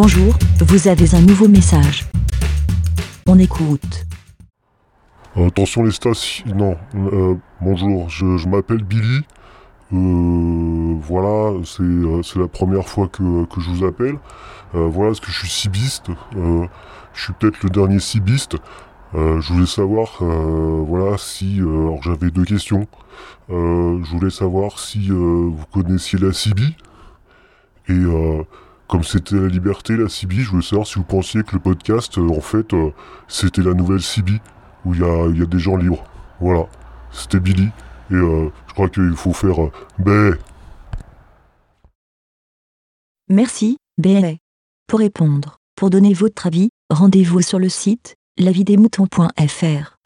Bonjour, vous avez un nouveau message. On écoute. Attention les stations. Non, euh, bonjour, je, m'appelle Billy. Euh, voilà, c'est euh, la première fois que, je vous appelle. Euh, voilà, parce que je suis cibiste. Euh, je suis peut-être le dernier cibiste. Euh, je voulais savoir, euh, voilà, si. euh, alors j'avais deux questions. Euh, je voulais savoir si euh, vous connaissiez la CIBI. Et euh, comme c'était la liberté, la CIBI, je voulais savoir si vous pensiez que le podcast, euh, en fait, euh, c'était la nouvelle CIBI, où il y a, des gens libres. Voilà, c'était Billy. Et euh, je crois qu'il faut faire bé. Merci, BLA. Pour répondre, pour donner votre avis, rendez-vous sur le site lavidemouton.fr.